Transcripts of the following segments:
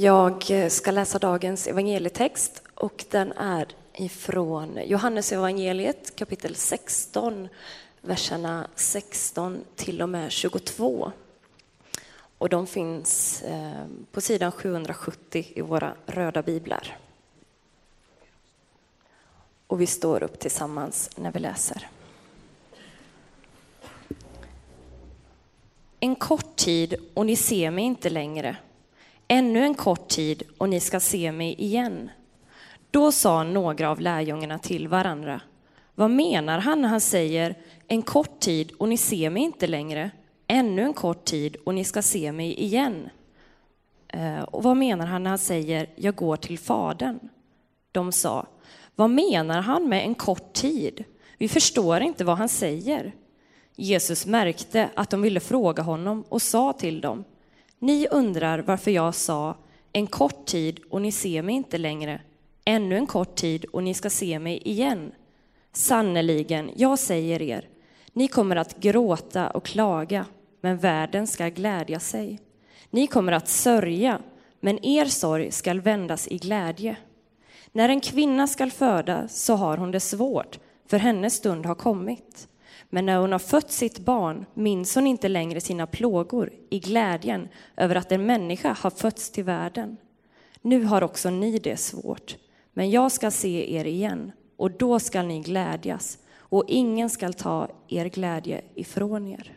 Jag eh, ska läsa dagens evangelietext och den är ifrån Johannes evangeliet kapitel 16, verserna 16 till och med 22. Och de finns eh, på sidan 770 i våra röda biblar. Och vi står upp tillsammans när vi läser. En kort tid och ni ser mig inte längre. Ännu en kort tid och ni ska se mig igen. Då sa några av lärjungarna till varandra. Vad menar han när han säger en kort tid och ni ser mig inte längre? Ännu en kort tid och ni ska se mig igen. Eh, och vad menar han när han säger jag går till Fadern? De sa, vad menar han med en kort tid? Vi förstår inte vad han säger. Jesus märkte att de ville fråga honom och sa till dem, ni undrar varför jag sa en kort tid och ni ser mig inte längre, ännu en kort tid och ni ska se mig igen. Sannerligen, jag säger er, ni kommer att gråta och klaga, men världen ska glädja sig. Ni kommer att sörja, men er sorg skall vändas i glädje. När en kvinna skall föda så har hon det svårt, för hennes stund har kommit. Men när hon har fött sitt barn minns hon inte längre sina plågor i glädjen över att en människa har fötts till världen. Nu har också ni det svårt, men jag ska se er igen och då skall ni glädjas och ingen skall ta er glädje ifrån er.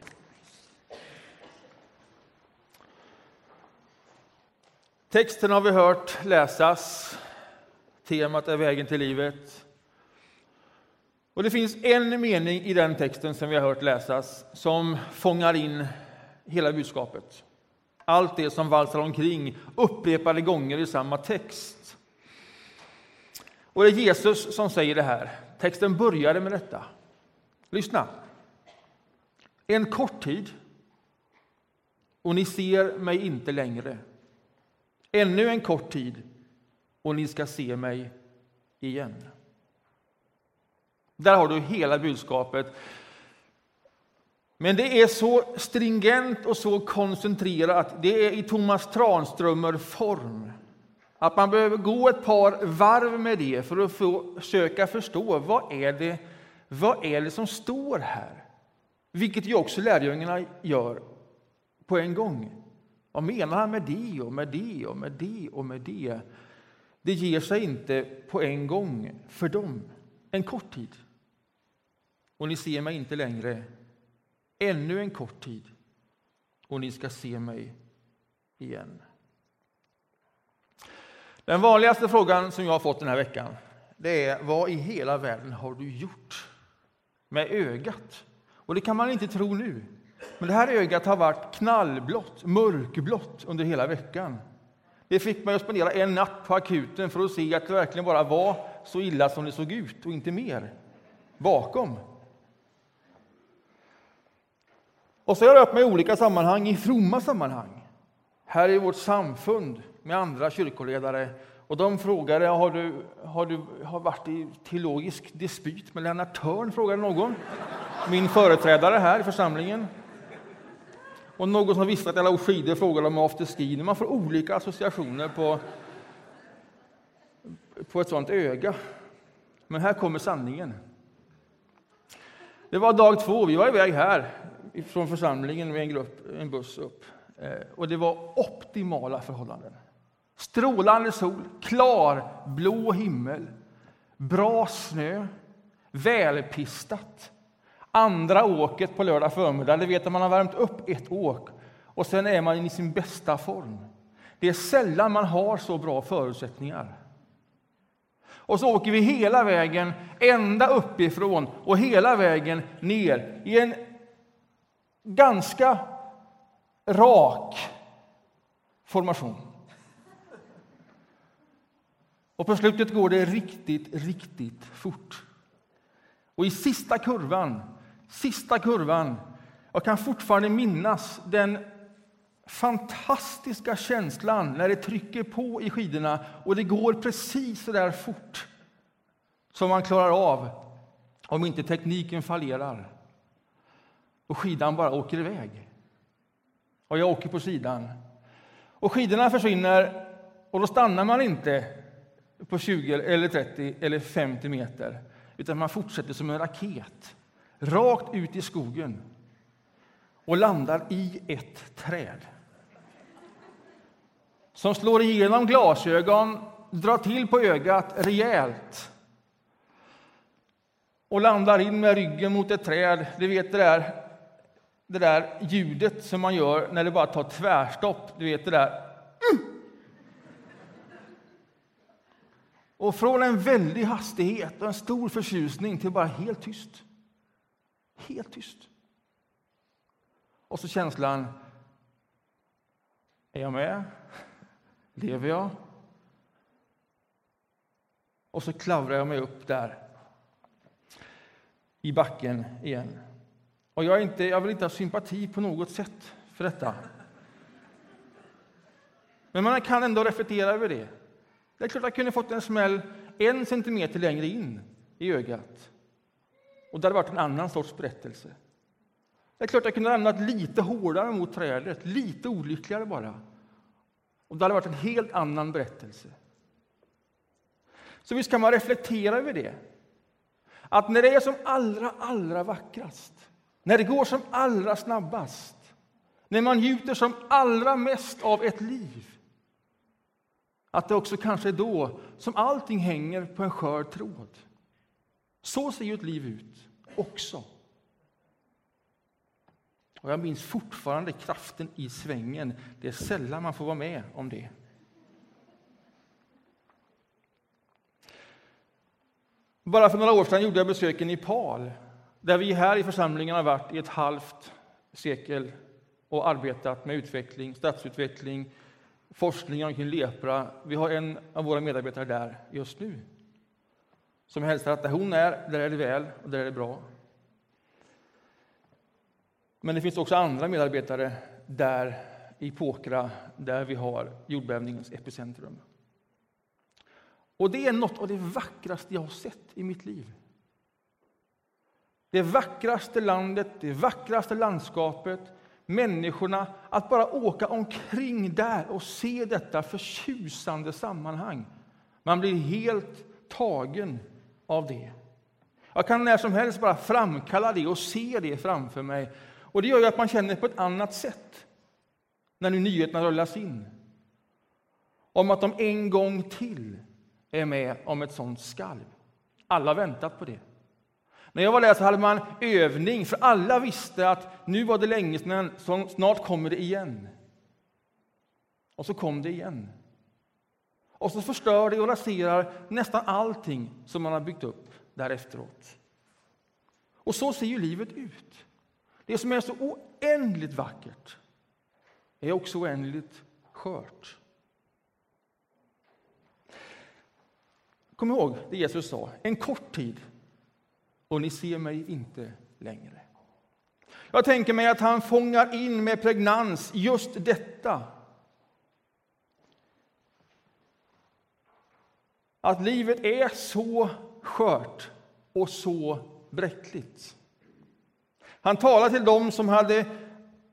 Texten har vi hört läsas. Temat är vägen till livet. Och det finns en mening i den texten som vi har hört läsas som fångar in hela budskapet. Allt det som valsar omkring upprepade gånger i samma text. Och det är Jesus som säger det här. Texten började med detta. Lyssna. En kort tid och ni ser mig inte längre. Ännu en kort tid och ni ska se mig igen. Där har du hela budskapet. Men det är så stringent och så koncentrerat. Det är i Thomas Tranströmer-form. Att man behöver gå ett par varv med det för att försöka förstå vad är det, vad är det som står här. Vilket ju också lärjungarna gör på en gång. Vad menar han med det och med det och med det och med det? Det ger sig inte på en gång för dem. En kort tid och ni ser mig inte längre. Ännu en kort tid och ni ska se mig igen. Den vanligaste frågan som jag har fått den här veckan det är vad i hela världen har du gjort med ögat? Och det kan man inte tro nu. Men det här ögat har varit knallblått, mörkblått under hela veckan. Det fick mig att spendera en natt på akuten för att se att det verkligen bara var så illa som det såg ut och inte mer bakom. Och så har jag rört mig i olika sammanhang, i fromma sammanhang. Här i vårt samfund med andra kyrkoledare. Och de frågade, har du, har du har varit i teologisk dispyt med Lennart Törn? frågade någon. Min företrädare här i församlingen. Och någon som visste att jag låg skidor frågade om afterski. Man får olika associationer på, på ett sånt öga. Men här kommer sanningen. Det var dag två, vi var iväg här från församlingen med en, grupp, en buss upp. Eh, och det var optimala förhållanden. Strålande sol, klar blå himmel, bra snö, välpistat. Andra åket på lördag förmiddag, det vet att man har värmt upp ett åk och sen är man i sin bästa form. Det är sällan man har så bra förutsättningar. Och så åker vi hela vägen, ända uppifrån och hela vägen ner i en ganska rak formation. Och på slutet går det riktigt, riktigt fort. Och i sista kurvan, sista kurvan, jag kan fortfarande minnas den fantastiska känslan när det trycker på i skidorna och det går precis så där fort som man klarar av om inte tekniken fallerar och skidan bara åker iväg. Och jag åker på sidan. Och skidorna försvinner och då stannar man inte på 20, eller 30 eller 50 meter, utan man fortsätter som en raket rakt ut i skogen och landar i ett träd som slår igenom glasögon, drar till på ögat rejält och landar in med ryggen mot ett träd. Du vet det där, det där ljudet som man gör när det bara tar tvärstopp. Du vet det där. Mm. Och från en väldig hastighet och en stor förtjusning till bara helt tyst. Helt tyst. Och så känslan. Är jag med? Lever jag? Och så klavrar jag mig upp där i backen igen. Och jag, inte, jag vill inte ha sympati på något sätt för detta. Men man kan ändå reflektera över det. Det är klart att jag kunde fått en smäll en centimeter längre in i ögat. Och det hade varit en annan sorts berättelse. Det är klart att jag kunde ha ramlat lite hårdare mot trädet, lite olyckligare bara. Och det hade varit en helt annan berättelse. Så visst kan man reflektera över det. Att när det är som allra, allra vackrast, när det går som allra snabbast, när man njuter som allra mest av ett liv, att det också kanske är då som allting hänger på en skör tråd. Så ser ju ett liv ut också. Och jag minns fortfarande kraften i svängen. Det är sällan man får vara med om det. Bara för några år sedan gjorde jag besök i Nepal, där vi här i församlingen har varit i ett halvt sekel och arbetat med utveckling, stadsutveckling, forskning kring lepra. Vi har en av våra medarbetare där just nu som hälsar att där hon är, där är det väl och där är det bra. Men det finns också andra medarbetare där i Påkra, där vi har jordbävningens epicentrum. Och det är något av det vackraste jag har sett i mitt liv. Det vackraste landet, det vackraste landskapet, människorna, att bara åka omkring där och se detta förtjusande sammanhang. Man blir helt tagen av det. Jag kan när som helst bara framkalla det och se det framför mig. Och Det gör ju att man känner på ett annat sätt när nu nyheterna rullas in. Om att de en gång till är med om ett sånt skalv. Alla har väntat på det. När jag var där så hade man övning, för alla visste att nu var det länge sedan, snart kommer det igen. Och så kom det igen. Och så förstör det och raserar nästan allting som man har byggt upp där efteråt. Och så ser ju livet ut. Det som är så oändligt vackert är också oändligt skört. Kom ihåg det Jesus sa, en kort tid och ni ser mig inte längre. Jag tänker mig att han fångar in med pregnans just detta. Att livet är så skört och så bräckligt. Han talar till dem som hade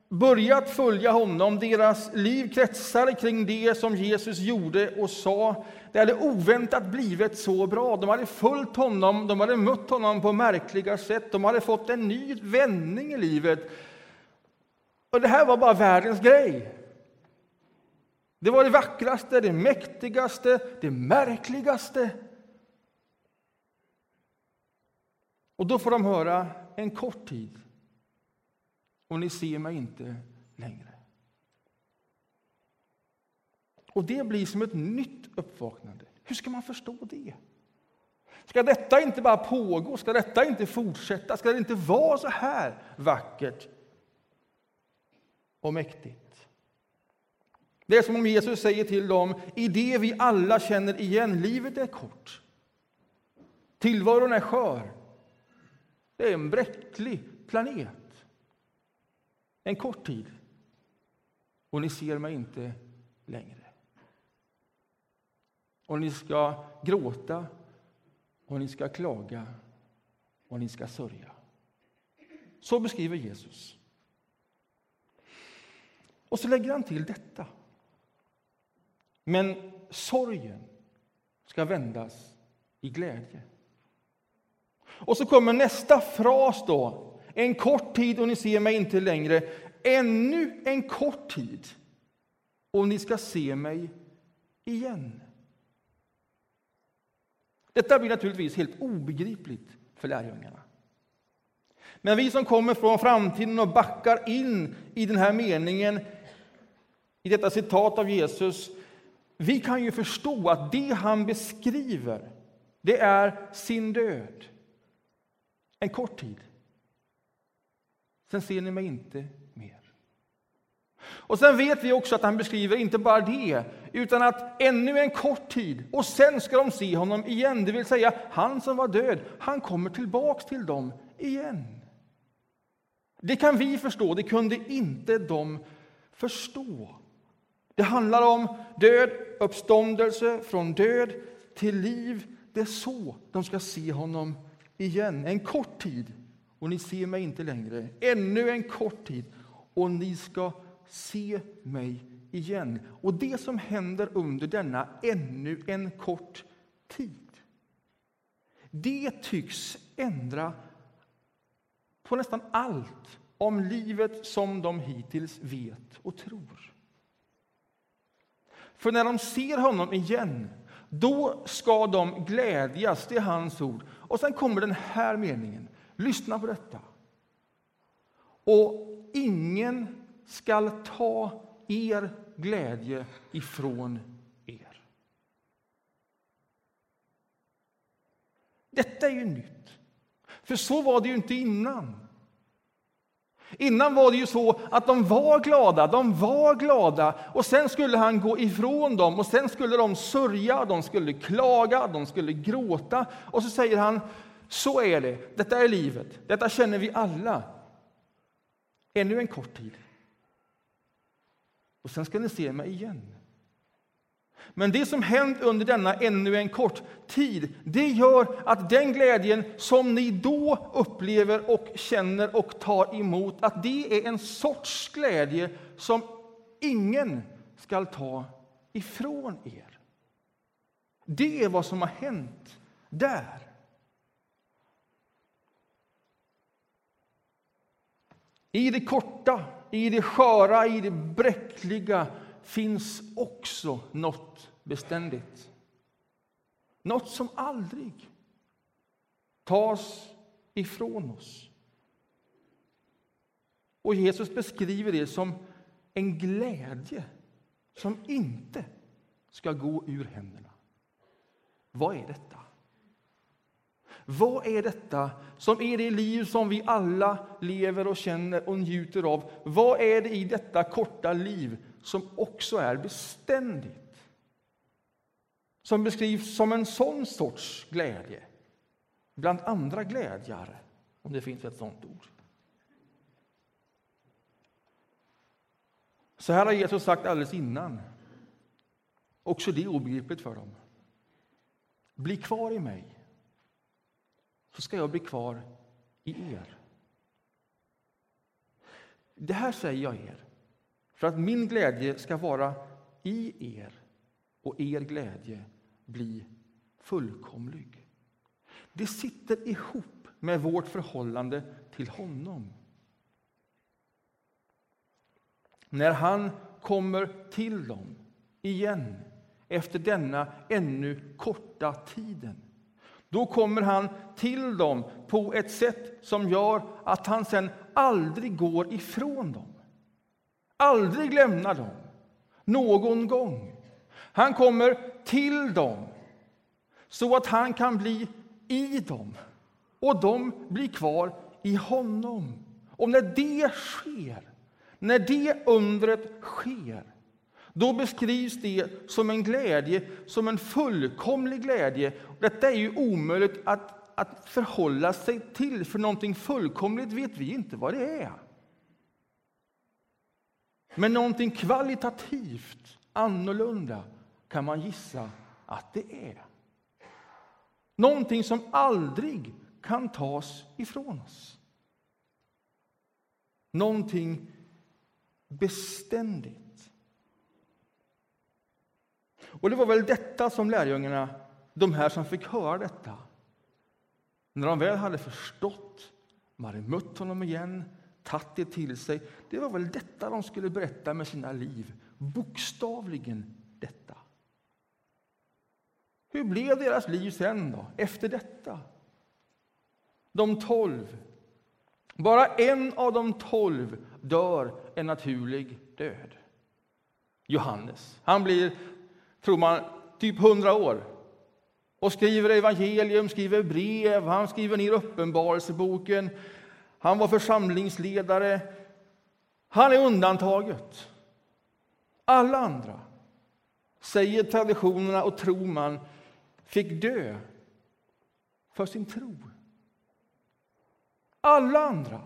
börjat följa honom. Deras liv kretsade kring det som Jesus gjorde och sa. Det hade oväntat blivit så bra. De hade följt honom, de hade mött honom på märkliga sätt. De hade fått en ny vändning i livet. Och det här var bara världens grej. Det var det vackraste, det mäktigaste, det märkligaste. Och då får de höra en kort tid. Och ni ser mig inte längre. Och det blir som ett nytt uppvaknande. Hur ska man förstå det? Ska detta inte bara pågå? Ska detta inte fortsätta? Ska det inte vara så här vackert och mäktigt? Det är som om Jesus säger till dem, i det vi alla känner igen, livet är kort. Tillvaron är skör. Det är en bräcklig planet. En kort tid. Och ni ser mig inte längre. Och ni ska gråta och ni ska klaga och ni ska sörja. Så beskriver Jesus. Och så lägger han till detta. Men sorgen ska vändas i glädje. Och så kommer nästa fras då. En kort tid och ni ser mig inte längre. Ännu en kort tid och ni ska se mig igen. Detta blir naturligtvis helt obegripligt för lärjungarna. Men vi som kommer från framtiden och backar in i den här meningen, i detta citat av Jesus, vi kan ju förstå att det han beskriver, det är sin död. En kort tid. Sen ser ni mig inte mer. Och sen vet vi också att han beskriver inte bara det, utan att ännu en kort tid, och sen ska de se honom igen. Det vill säga, han som var död, han kommer tillbaks till dem igen. Det kan vi förstå, det kunde inte de förstå. Det handlar om död, uppståndelse, från död till liv. Det är så de ska se honom igen. En kort tid, och ni ser mig inte längre. Ännu en kort tid, och ni ska se mig igen. Och det som händer under denna ännu en kort tid, det tycks ändra på nästan allt om livet som de hittills vet och tror. För när de ser honom igen, då ska de glädjas, det är hans ord. Och sen kommer den här meningen, lyssna på detta. Och ingen skall ta er glädje ifrån er. Detta är ju nytt, för så var det ju inte innan. Innan var det ju så att de var glada, de var glada och sen skulle han gå ifrån dem och sen skulle de sörja, de skulle klaga, de skulle gråta och så säger han så är det, detta är livet, detta känner vi alla. Ännu en kort tid. Och sen ska ni se mig igen. Men det som hänt under denna ännu en kort tid, det gör att den glädjen som ni då upplever och känner och tar emot, att det är en sorts glädje som ingen skall ta ifrån er. Det är vad som har hänt där. I det korta, i det sköra, i det bräckliga finns också något beständigt. Något som aldrig tas ifrån oss. Och Jesus beskriver det som en glädje som inte ska gå ur händerna. Vad är detta? Vad är detta som är det liv som vi alla lever och känner och njuter av? Vad är det i detta korta liv som också är beständigt? Som beskrivs som en sån sorts glädje, bland andra glädjar, om det finns ett sånt ord. Så här har Jesus sagt alldeles innan. Också det är obegripligt för dem. Bli kvar i mig så ska jag bli kvar i er. Det här säger jag er för att min glädje ska vara i er och er glädje bli fullkomlig. Det sitter ihop med vårt förhållande till honom. När han kommer till dem igen efter denna ännu korta tiden då kommer han till dem på ett sätt som gör att han sen aldrig går ifrån dem. Aldrig lämnar dem. Någon gång. Han kommer till dem så att han kan bli i dem och de blir kvar i honom. Och när det sker, när det undret sker då beskrivs det som en glädje, som en fullkomlig glädje. Detta är ju omöjligt att, att förhålla sig till, för någonting fullkomligt vet vi inte vad det är. Men någonting kvalitativt annorlunda kan man gissa att det är. Någonting som aldrig kan tas ifrån oss. Någonting beständigt. Och det var väl detta som lärjungarna, de här som fick höra detta, när de väl hade förstått, de hade mött honom igen, tagit det till sig, det var väl detta de skulle berätta med sina liv, bokstavligen detta. Hur blev deras liv sen då, efter detta? De tolv. Bara en av de tolv dör en naturlig död. Johannes. Han blir, tror man, typ hundra år och skriver evangelium, skriver brev, han skriver ner Uppenbarelseboken. Han var församlingsledare. Han är undantaget. Alla andra, säger traditionerna och tror man, fick dö för sin tro. Alla andra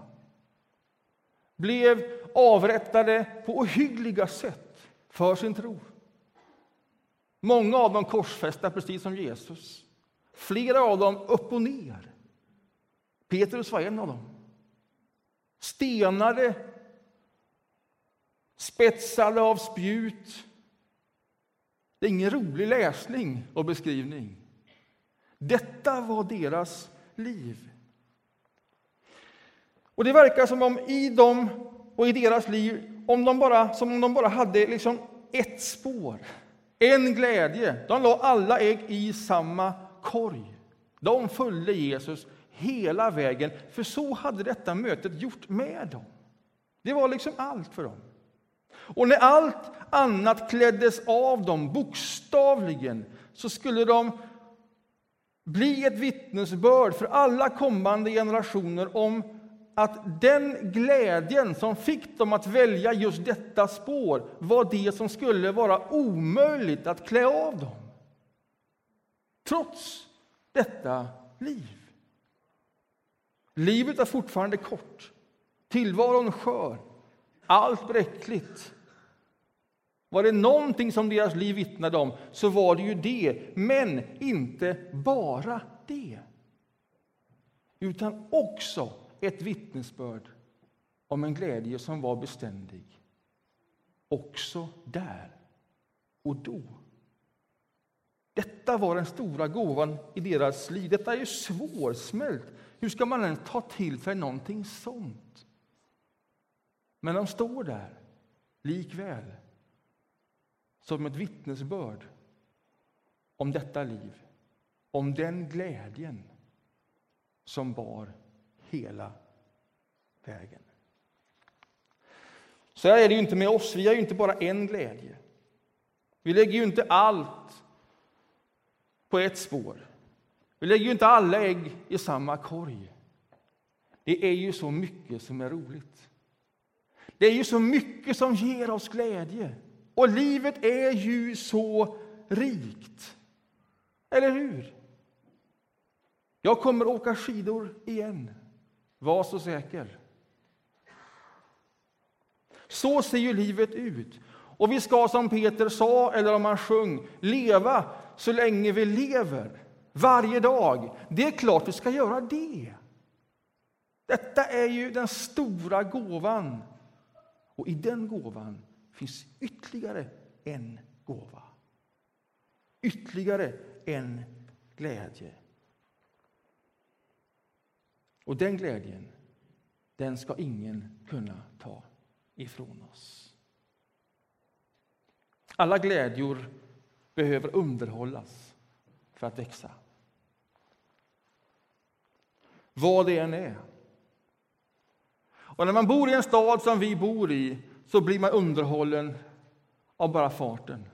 blev avrättade på ohyggliga sätt för sin tro. Många av dem korsfästa, precis som Jesus. Flera av dem upp och ner. Petrus var en av dem. Stenade, spetsade av spjut. Det är ingen rolig läsning och beskrivning. Detta var deras liv. Och Det verkar som om i dem och i deras liv om de bara, som om de bara hade liksom ett spår, en glädje. De la alla ägg i samma korg. De följde Jesus hela vägen, för så hade detta mötet gjort med dem. Det var liksom allt för dem. Och när allt annat kläddes av dem, bokstavligen, så skulle de bli ett vittnesbörd för alla kommande generationer om att den glädjen som fick dem att välja just detta spår var det som skulle vara omöjligt att klä av dem. Trots detta liv. Livet är fortfarande kort, tillvaron skör, allt bräckligt. Var det någonting som deras liv vittnade om så var det ju det, men inte bara det. Utan också ett vittnesbörd om en glädje som var beständig. Också där och då. Detta var den stora gåvan i deras liv. Detta är svårsmält. Hur ska man ens ta till sig någonting sånt? Men de står där likväl som ett vittnesbörd om detta liv, om den glädjen som bar hela vägen. Så är det ju inte med oss. Vi har ju inte bara en glädje. Vi lägger ju inte allt på ett spår. Vi lägger ju inte alla ägg i samma korg. Det är ju så mycket som är roligt. Det är ju så mycket som ger oss glädje. Och livet är ju så rikt. Eller hur? Jag kommer åka skidor igen. Var så säker. Så ser ju livet ut. Och vi ska, som Peter sa, eller om han sjöng, leva så länge vi lever. Varje dag. Det är klart vi ska göra det. Detta är ju den stora gåvan. Och i den gåvan finns ytterligare en gåva. Ytterligare en glädje. Och den glädjen, den ska ingen kunna ta ifrån oss. Alla glädjor behöver underhållas för att växa. Vad det än är. Och när man bor i en stad som vi bor i så blir man underhållen av bara farten.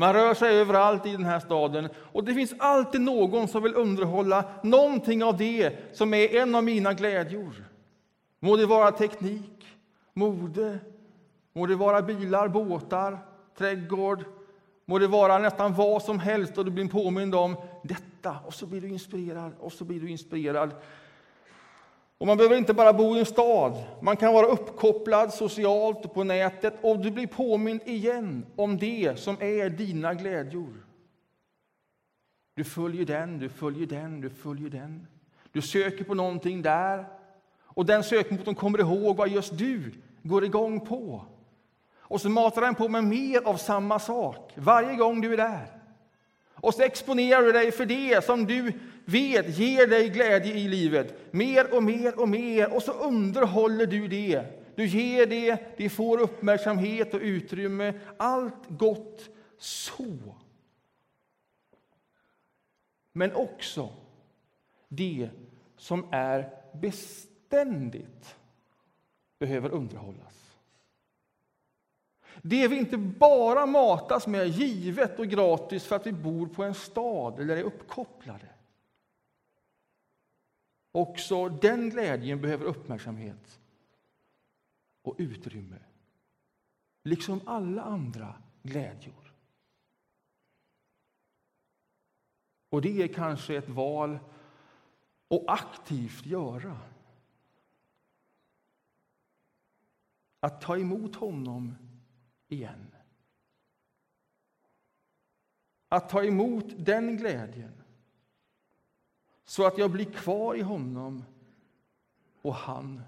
Man rör sig överallt i den här staden och det finns alltid någon som vill underhålla någonting av det som är en av mina glädjor. Må det vara teknik, mode, må det vara bilar, båtar, trädgård, må det vara nästan vad som helst och du blir påmind om detta och så blir du inspirerad och så blir du inspirerad. Och man behöver inte bara bo i en stad, man kan vara uppkopplad socialt på nätet och du blir påmind igen om det som är dina glädjor. Du följer den, du följer den, du följer den. Du söker på någonting där och den sökmotorn kommer ihåg vad just du går igång på. Och så matar den på med mer av samma sak varje gång du är där. Och så exponerar du dig för det som du vet ger dig glädje i livet. Mer och mer och mer. Och så underhåller du det. Du ger det, det får uppmärksamhet och utrymme. Allt gott så. Men också det som är beständigt behöver underhållas. Det vi inte bara matas med givet och gratis för att vi bor på en stad eller är uppkopplade. Också den glädjen behöver uppmärksamhet och utrymme, liksom alla andra glädjor. Och det är kanske ett val att aktivt göra. Att ta emot honom igen. Att ta emot den glädjen så att jag blir kvar i honom och han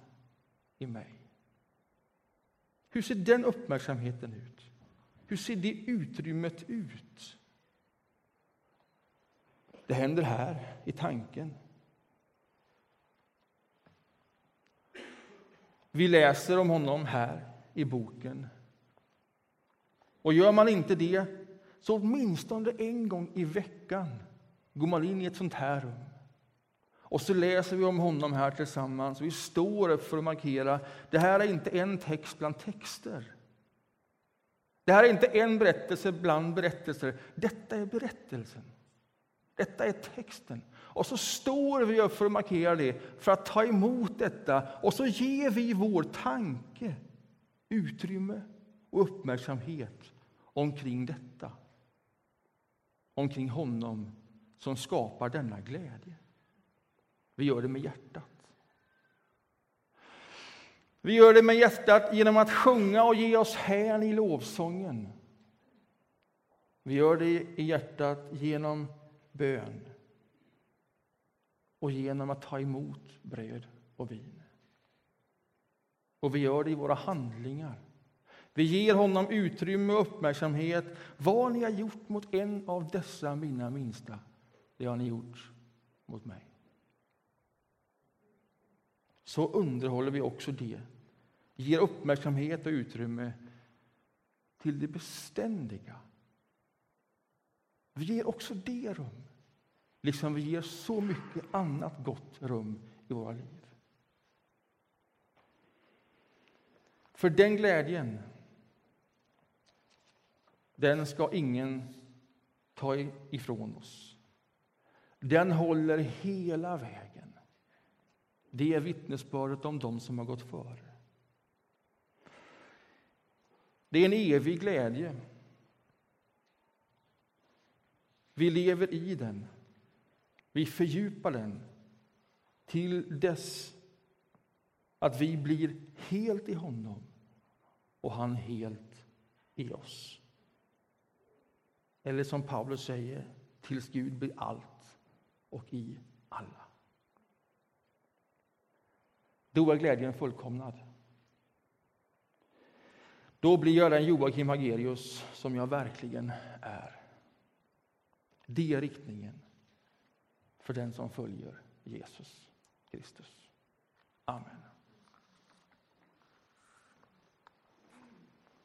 i mig. Hur ser den uppmärksamheten ut? Hur ser det utrymmet ut? Det händer här, i tanken. Vi läser om honom här i boken. Och gör man inte det, så åtminstone en gång i veckan går man in i ett sånt här rum. Och så läser vi om honom här tillsammans. Vi står upp för att markera det här är inte en text bland texter. Det här är inte en berättelse bland berättelser. Detta är berättelsen. Detta är texten. Och så står vi upp för att markera det, för att ta emot detta. Och så ger vi vår tanke utrymme och uppmärksamhet omkring detta. Omkring honom som skapar denna glädje. Vi gör det med hjärtat. Vi gör det med hjärtat genom att sjunga och ge oss hän i lovsången. Vi gör det i hjärtat genom bön och genom att ta emot bröd och vin. Och vi gör det i våra handlingar. Vi ger honom utrymme och uppmärksamhet. Vad ni har gjort mot en av dessa mina minsta, det har ni gjort mot mig. Så underhåller vi också det, ger uppmärksamhet och utrymme till det beständiga. Vi ger också det rum liksom vi ger så mycket annat gott rum i våra liv. För den glädjen, den ska ingen ta ifrån oss. Den håller hela vägen. Det är vittnesbördet om dem som har gått före. Det är en evig glädje. Vi lever i den. Vi fördjupar den till dess att vi blir helt i honom och han helt i oss. Eller som Paulus säger, tills Gud blir allt och i alla. Då är glädjen fullkomnad. Då blir jag den Joakim Hagerius som jag verkligen är. Det är riktningen för den som följer Jesus Kristus. Amen.